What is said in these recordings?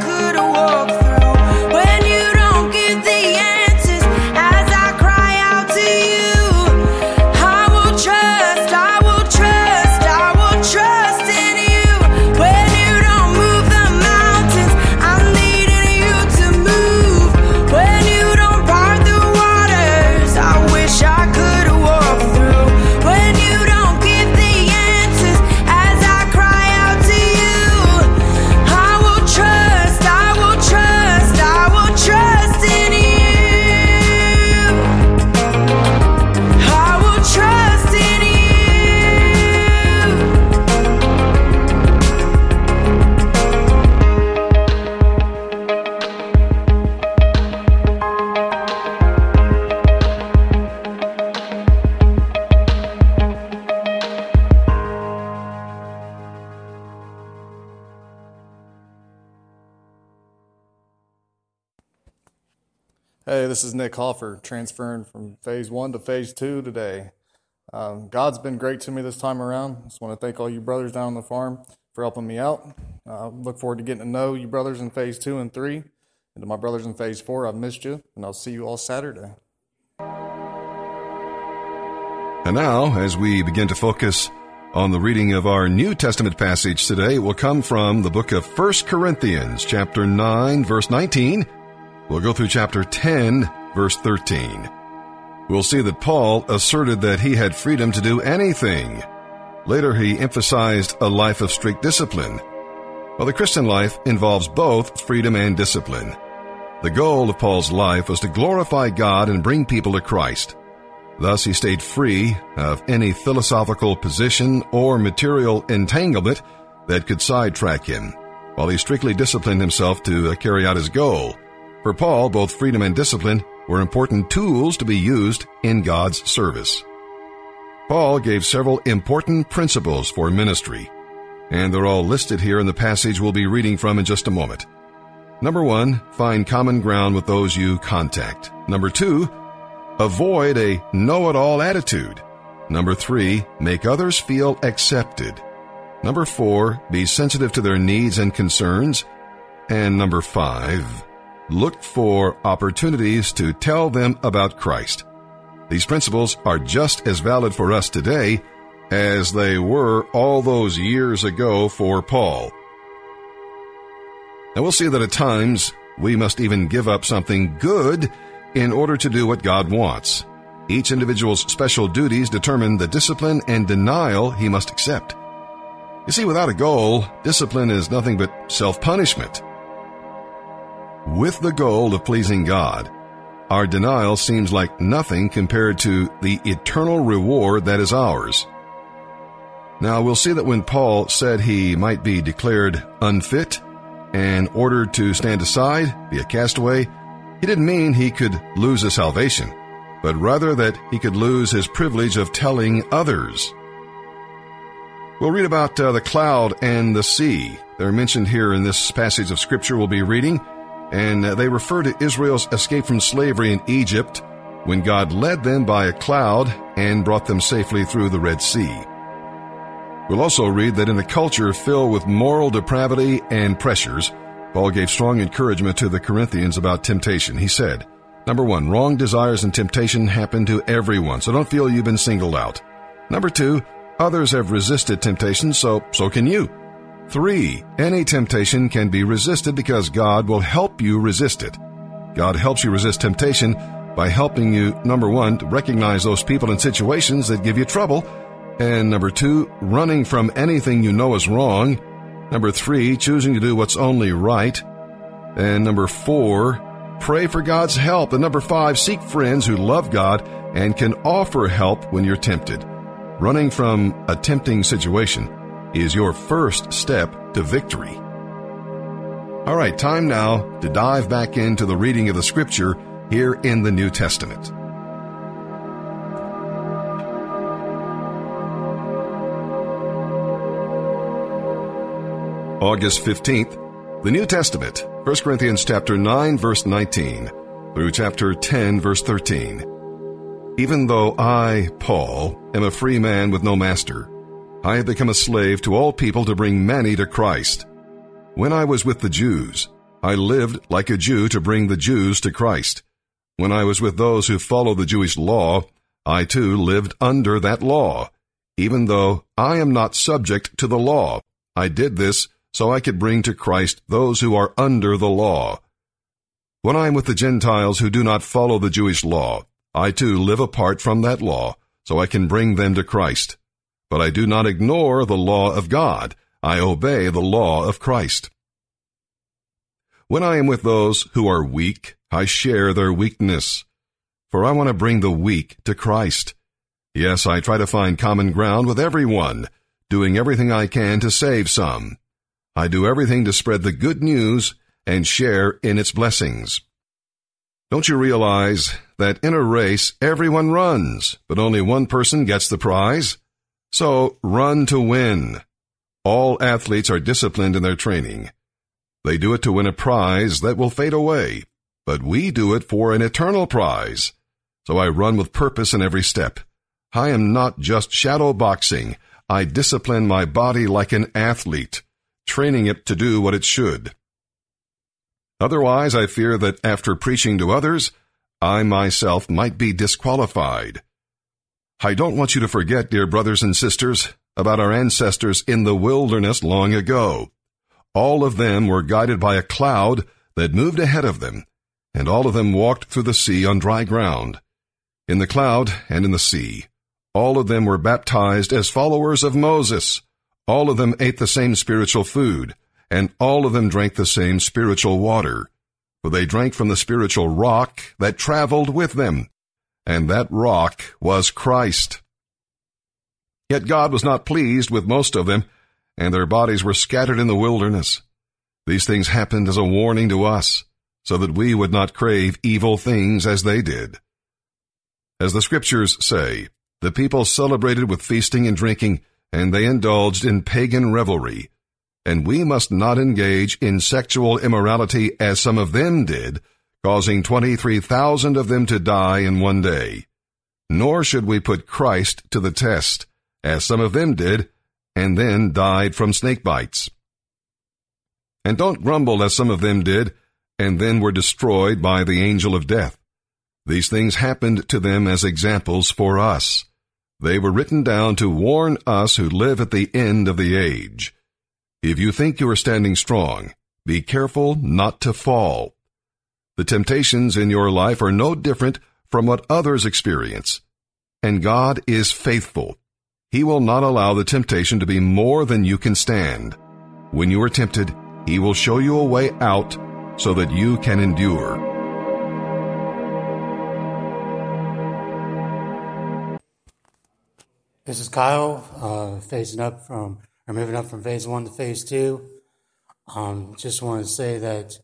could this is Nick Hoffer, transferring from phase one to phase two today. Um, God's been great to me this time around. Just want to thank all you brothers down on the farm for helping me out. Uh, look forward to getting to know you brothers in phase two and three. And to my brothers in phase four, I've missed you, and I'll see you all Saturday. And now, as we begin to focus on the reading of our New Testament passage today, it will come from the book of 1 Corinthians, chapter 9, verse 19. We'll go through chapter 10, verse 13. We'll see that Paul asserted that he had freedom to do anything. Later, he emphasized a life of strict discipline. Well, the Christian life involves both freedom and discipline. The goal of Paul's life was to glorify God and bring people to Christ. Thus, he stayed free of any philosophical position or material entanglement that could sidetrack him, while he strictly disciplined himself to carry out his goal. For Paul, both freedom and discipline were important tools to be used in God's service. Paul gave several important principles for ministry, and they're all listed here in the passage we'll be reading from in just a moment. Number one, find common ground with those you contact. Number two, avoid a know it all attitude. Number three, make others feel accepted. Number four, be sensitive to their needs and concerns. And number five, look for opportunities to tell them about Christ. These principles are just as valid for us today as they were all those years ago for Paul. Now we'll see that at times we must even give up something good in order to do what God wants. Each individual's special duties determine the discipline and denial he must accept. You see, without a goal, discipline is nothing but self punishment. With the goal of pleasing God, our denial seems like nothing compared to the eternal reward that is ours. Now, we'll see that when Paul said he might be declared unfit and ordered to stand aside, be a castaway, he didn't mean he could lose his salvation, but rather that he could lose his privilege of telling others. We'll read about uh, the cloud and the sea. They're mentioned here in this passage of Scripture we'll be reading, and they refer to Israel's escape from slavery in Egypt when God led them by a cloud and brought them safely through the Red Sea. We'll also read that in a culture filled with moral depravity and pressures, Paul gave strong encouragement to the Corinthians about temptation. He said, Number one, wrong desires and temptation happen to everyone, so don't feel you've been singled out. Number two, others have resisted temptation, so, so can you. Three, any temptation can be resisted because God will help you resist it. God helps you resist temptation by helping you, number one, to recognize those people and situations that give you trouble, and number two, running from anything you know is wrong. Number three, choosing to do what's only right. And number four, pray for God's help. And number five, seek friends who love God and can offer help when you're tempted. Running from a tempting situation is your first step to victory. All right, time now to dive back into the reading of the scripture here in the New Testament. August 15th, the New Testament, 1 Corinthians chapter 9 verse 19 through chapter 10 verse 13. Even though I, Paul, am a free man with no master, I have become a slave to all people to bring many to Christ. When I was with the Jews, I lived like a Jew to bring the Jews to Christ. When I was with those who follow the Jewish law, I too lived under that law. Even though I am not subject to the law, I did this so I could bring to Christ those who are under the law. When I am with the Gentiles who do not follow the Jewish law, I too live apart from that law, so I can bring them to Christ. But I do not ignore the law of God. I obey the law of Christ. When I am with those who are weak, I share their weakness. For I want to bring the weak to Christ. Yes, I try to find common ground with everyone, doing everything I can to save some. I do everything to spread the good news and share in its blessings. Don't you realize that in a race everyone runs, but only one person gets the prize? So run to win. All athletes are disciplined in their training. They do it to win a prize that will fade away, but we do it for an eternal prize. So I run with purpose in every step. I am not just shadow boxing. I discipline my body like an athlete training it to do what it should. Otherwise, I fear that after preaching to others, I myself might be disqualified. I don't want you to forget, dear brothers and sisters, about our ancestors in the wilderness long ago. All of them were guided by a cloud that moved ahead of them, and all of them walked through the sea on dry ground. In the cloud and in the sea, all of them were baptized as followers of Moses. All of them ate the same spiritual food, and all of them drank the same spiritual water. For they drank from the spiritual rock that traveled with them, and that rock was Christ. Yet God was not pleased with most of them, and their bodies were scattered in the wilderness. These things happened as a warning to us, so that we would not crave evil things as they did. As the scriptures say, the people celebrated with feasting and drinking, and they indulged in pagan revelry. And we must not engage in sexual immorality as some of them did, causing 23,000 of them to die in one day. Nor should we put Christ to the test, as some of them did, and then died from snake bites. And don't grumble as some of them did, and then were destroyed by the angel of death. These things happened to them as examples for us. They were written down to warn us who live at the end of the age. If you think you are standing strong, be careful not to fall. The temptations in your life are no different from what others experience. And God is faithful. He will not allow the temptation to be more than you can stand. When you are tempted, He will show you a way out so that you can endure. This is Kyle, uh, phasing up from, or moving up from phase one to phase two. Um, just want to say that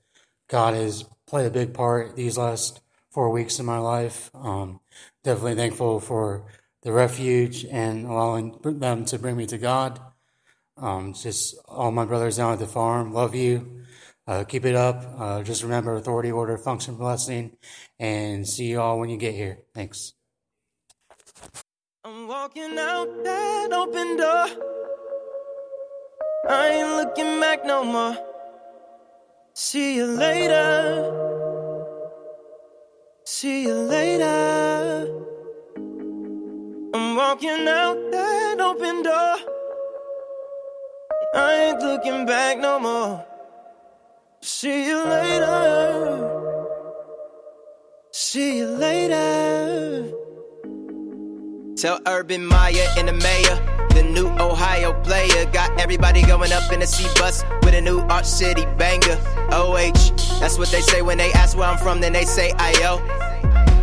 God has played a big part these last four weeks in my life. Um, definitely thankful for the refuge and allowing them to bring me to God. Um, just all my brothers down at the farm, love you. Uh, keep it up. Uh, just remember authority, order, function, blessing, and see you all when you get here. Thanks. I'm walking out that open door. I ain't looking back no more. See you later. See you later. I'm walking out that open door. I ain't looking back no more. See you later. See you later. Tell Urban Meyer and the mayor, the new Ohio player. Got everybody going up in the C bus with a new Arch City banger. OH, that's what they say when they ask where I'm from, then they say IO.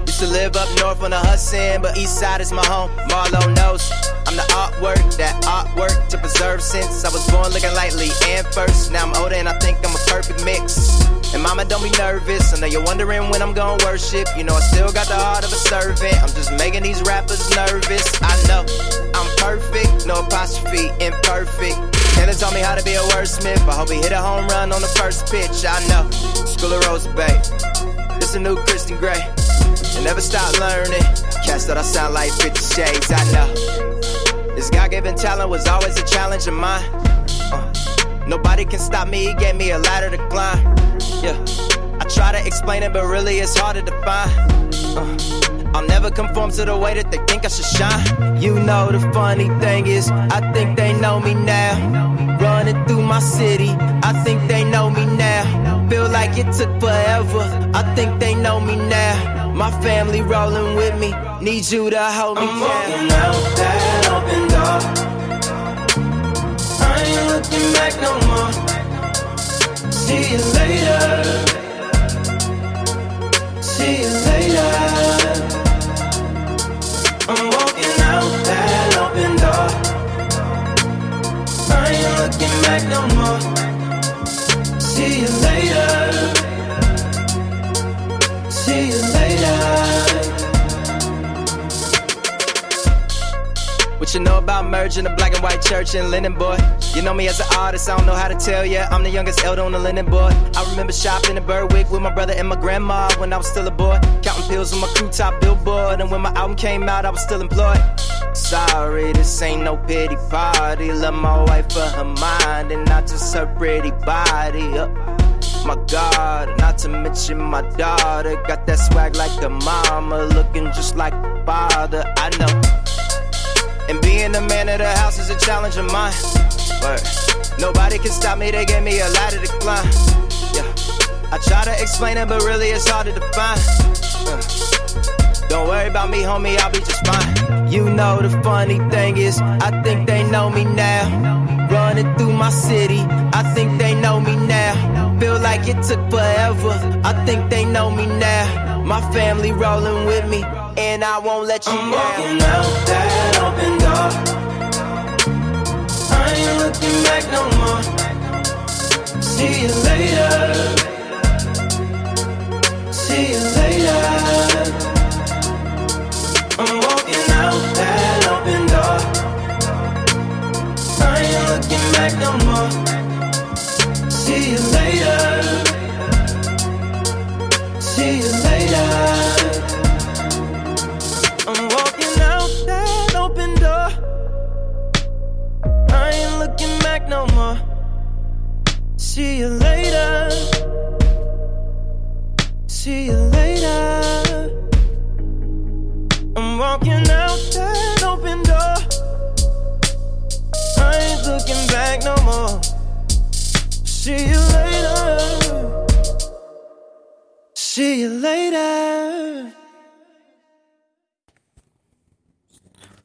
Used to live up north on the Hudson, but east side is my home. Marlo knows I'm the artwork, that artwork to preserve since I was born looking lightly and first. Now I'm older and I think I'm a perfect mix. And mama, don't be nervous. I know you're wondering when I'm gonna worship. You know I still got the heart of a servant. I'm just making these rappers nervous. I know I'm perfect, no apostrophe, imperfect. Taylor taught me how to be a wordsmith. I hope he hit a home run on the first pitch. I know. School of Rose Bay. It's a new Christon Gray. And never stop learning. Cats that I sound like 50 shades. I know. This God given talent was always a challenge of mine. Nobody can stop me. He gave me a ladder to climb. Yeah. I try to explain it, but really it's harder to find. Uh, I'll never conform to the way that they think I should shine. You know the funny thing is, I think they know me now. Running through my city, I think they know me now. Feel like it took forever, I think they know me now. My family rolling with me, need you to hold me I'm walking out that open door. Back no more. See you later. See you later. I'm walking out that open door. I ain't looking back no more. See you later. What you know about merging the black and white church and linen boy? You know me as an artist, I don't know how to tell ya. I'm the youngest elder on the linen board. I remember shopping in Berwick with my brother and my grandma when I was still a boy. Counting pills on my crew top billboard. And when my album came out, I was still employed. Sorry, this ain't no pity party. Love my wife for her mind and not just her pretty body. Uh, my God, not to mention my daughter. Got that swag like the mama, looking just like the father. I know. And being the man of the house is a challenge of mine. But nobody can stop me, they gave me a ladder to climb. Yeah. I try to explain it, but really it's hard to define. Uh. Don't worry about me, homie, I'll be just fine. You know the funny thing is, I think they know me now. Running through my city, I think they know me now. Feel like it took forever, I think they know me now. My family rolling with me, and I won't let you I'm down. walking out that open door. I ain't looking back no more. See you later. See you later. I'm walking out that open door. I ain't looking back no more. See you later. See you later. I'm walking out that open door. I ain't looking back no more. See you later. See you later. Walking out that open door. I ain't looking back no more. See you later. See you later.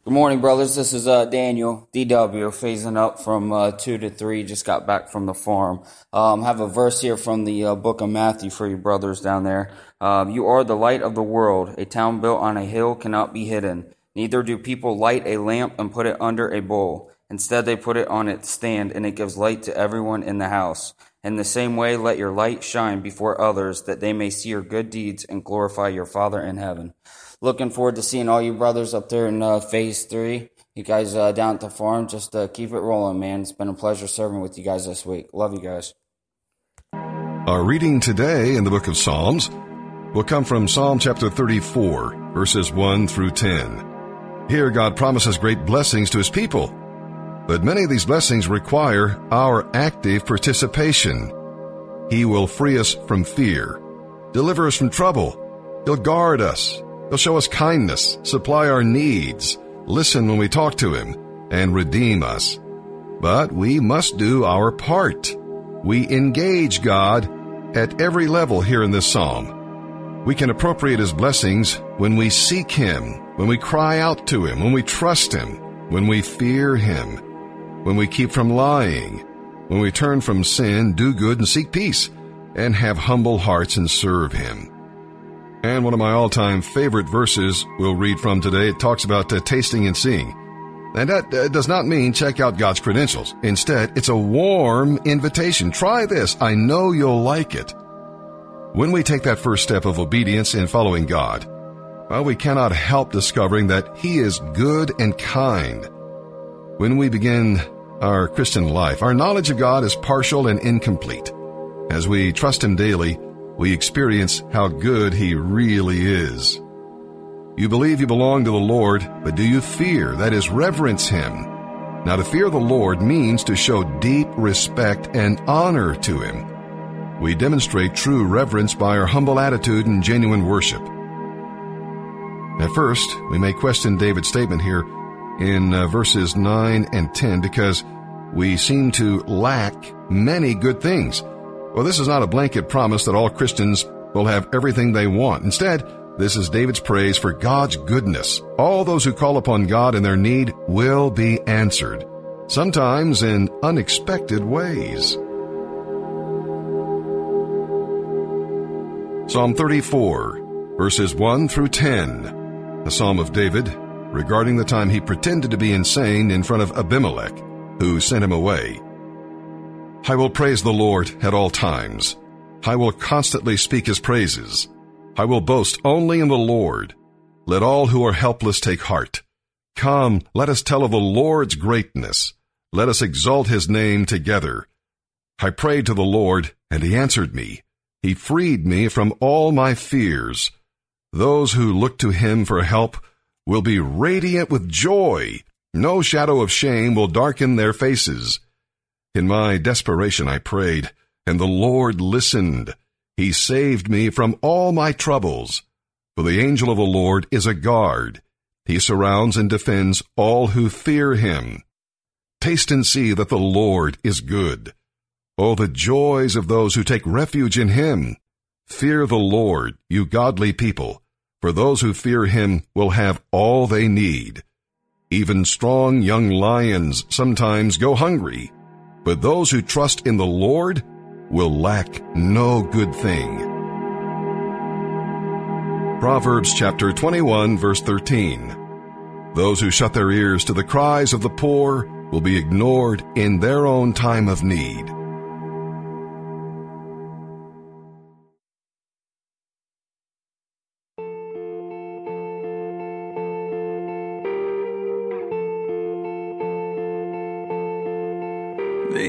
Good morning, brothers. This is uh, Daniel DW, phasing up from uh, two to three. Just got back from the farm. Um, have a verse here from the uh, book of Matthew for you brothers down there. Um, you are the light of the world. A town built on a hill cannot be hidden. Neither do people light a lamp and put it under a bowl. Instead, they put it on its stand, and it gives light to everyone in the house. In the same way, let your light shine before others, that they may see your good deeds and glorify your Father in heaven. Looking forward to seeing all you brothers up there in uh, phase three. You guys uh, down at the farm, just uh, keep it rolling, man. It's been a pleasure serving with you guys this week. Love you guys. Our reading today in the book of Psalms will come from Psalm chapter 34, verses 1 through 10. Here, God promises great blessings to His people, but many of these blessings require our active participation. He will free us from fear, deliver us from trouble, He'll guard us, He'll show us kindness, supply our needs, listen when we talk to Him, and redeem us. But we must do our part. We engage God at every level here in this psalm. We can appropriate His blessings when we seek Him, when we cry out to Him, when we trust Him, when we fear Him, when we keep from lying, when we turn from sin, do good, and seek peace, and have humble hearts and serve Him. And one of my all time favorite verses we'll read from today, it talks about uh, tasting and seeing. And that uh, does not mean check out God's credentials. Instead, it's a warm invitation. Try this. I know you'll like it. When we take that first step of obedience in following God, well, we cannot help discovering that He is good and kind. When we begin our Christian life, our knowledge of God is partial and incomplete. As we trust Him daily, we experience how good He really is. You believe you belong to the Lord, but do you fear, that is, reverence Him? Now, to fear the Lord means to show deep respect and honor to Him. We demonstrate true reverence by our humble attitude and genuine worship. At first, we may question David's statement here in uh, verses 9 and 10 because we seem to lack many good things. Well, this is not a blanket promise that all Christians will have everything they want. Instead, this is David's praise for God's goodness. All those who call upon God in their need will be answered, sometimes in unexpected ways. Psalm 34, verses 1 through 10, a psalm of David regarding the time he pretended to be insane in front of Abimelech, who sent him away. I will praise the Lord at all times. I will constantly speak his praises. I will boast only in the Lord. Let all who are helpless take heart. Come, let us tell of the Lord's greatness. Let us exalt his name together. I prayed to the Lord, and he answered me. He freed me from all my fears. Those who look to him for help will be radiant with joy. No shadow of shame will darken their faces. In my desperation I prayed, and the Lord listened. He saved me from all my troubles. For the angel of the Lord is a guard. He surrounds and defends all who fear him. Taste and see that the Lord is good. Oh, the joys of those who take refuge in him. Fear the Lord, you godly people, for those who fear him will have all they need. Even strong young lions sometimes go hungry, but those who trust in the Lord will lack no good thing. Proverbs chapter 21 verse 13. Those who shut their ears to the cries of the poor will be ignored in their own time of need.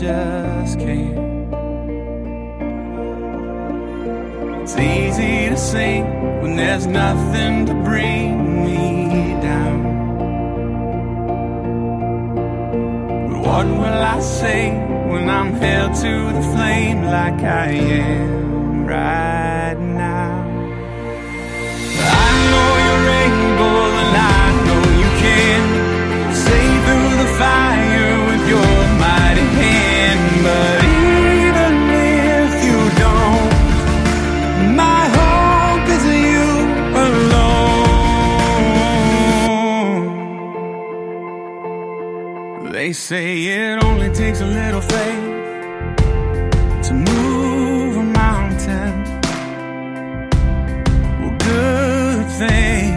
just can't. It's easy to sing when there's nothing to bring me down. But what will I say when I'm held to the flame like I am right They say it only takes a little faith to move a mountain. Well, good thing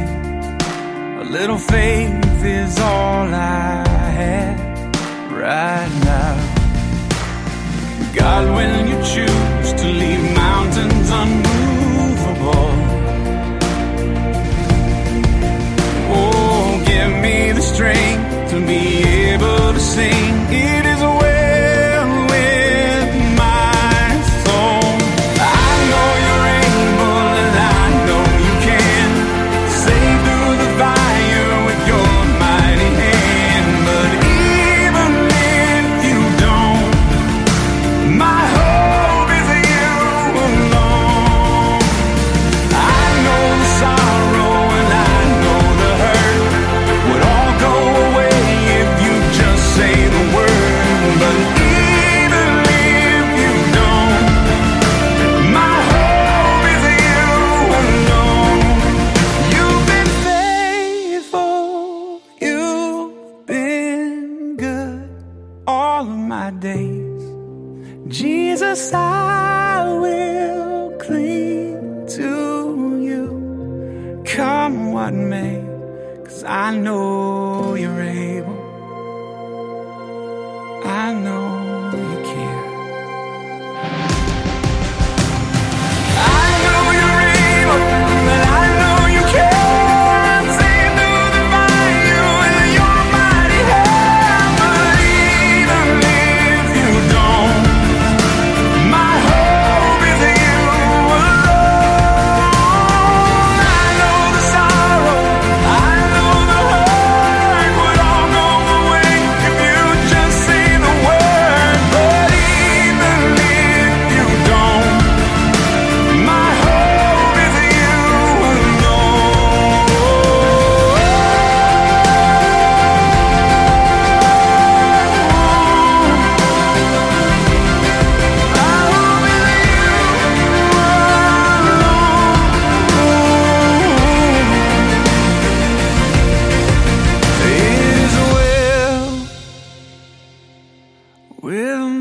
a little faith is all I have right now.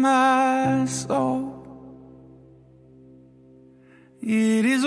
My soul. It is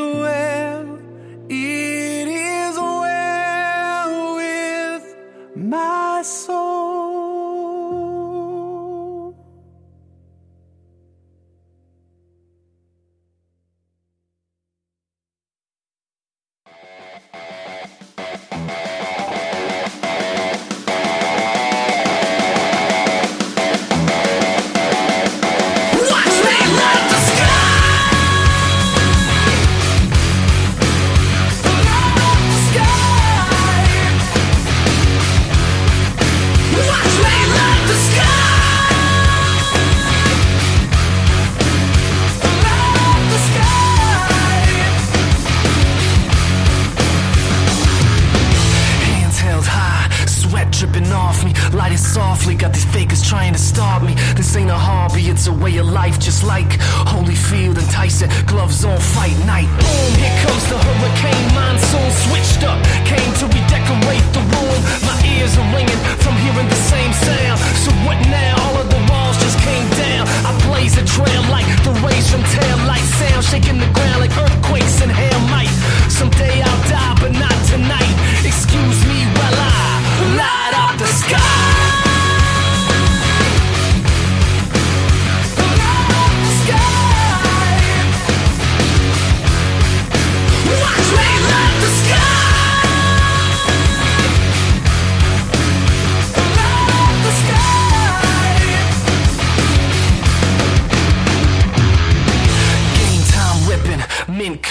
me. Softly, got these fakers trying to stop me. This ain't a hobby, it's a way of life, just like Holyfield and Tyson. Gloves on, fight night. Boom, here comes the hurricane. Monsoon switched up, came to redecorate the room. My ears are ringing from hearing the same sound. So what now? All of the walls just came down. I blaze a trail like the rays from tail light sound, shaking the ground like earthquakes and hail might. Someday I'll die, but not tonight. Excuse me while I up the sky.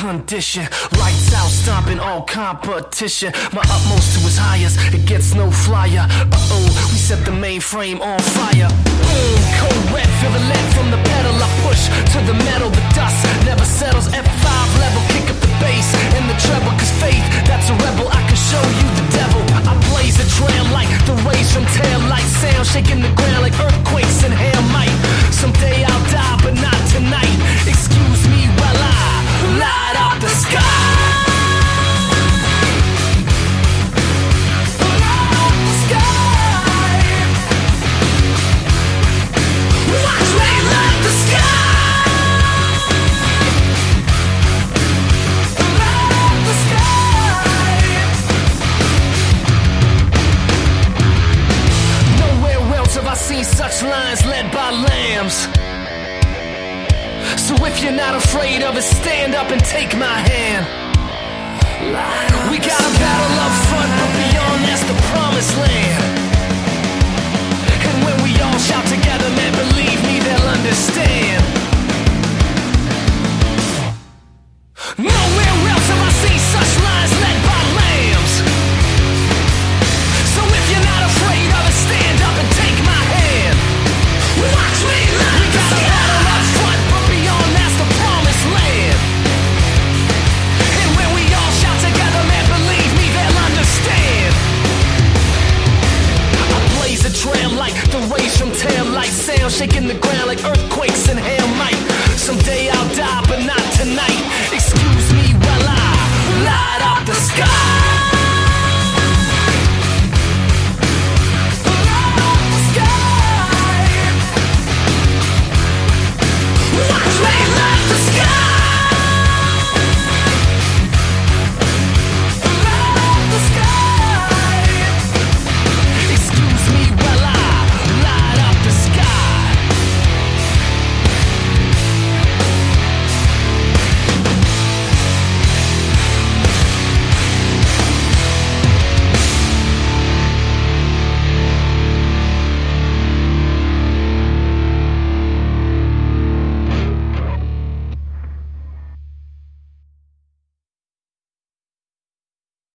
Condition. Lights out, stomping all competition. My utmost to his highest, it gets no flyer. Uh oh, we set the mainframe on fire. Boom, cold red, feel the lead from the pedal. I push to the metal, the dust never settles. F5 level, kick up the bass and the treble. Cause faith, that's a rebel. I can show you the devil. I blaze a trail like the rays from tail light sound, shaking the ground like earthquakes and hail might. Someday I'll die, but not tonight. Excuse me light up the sky. Afraid of it, stand up and take my hand. We got a battle up front, but beyond that's the promised land. And when we all shout together, man, believe me, they'll understand. shaking the ground like earthquakes and hail might. Someday I'll die, but not tonight.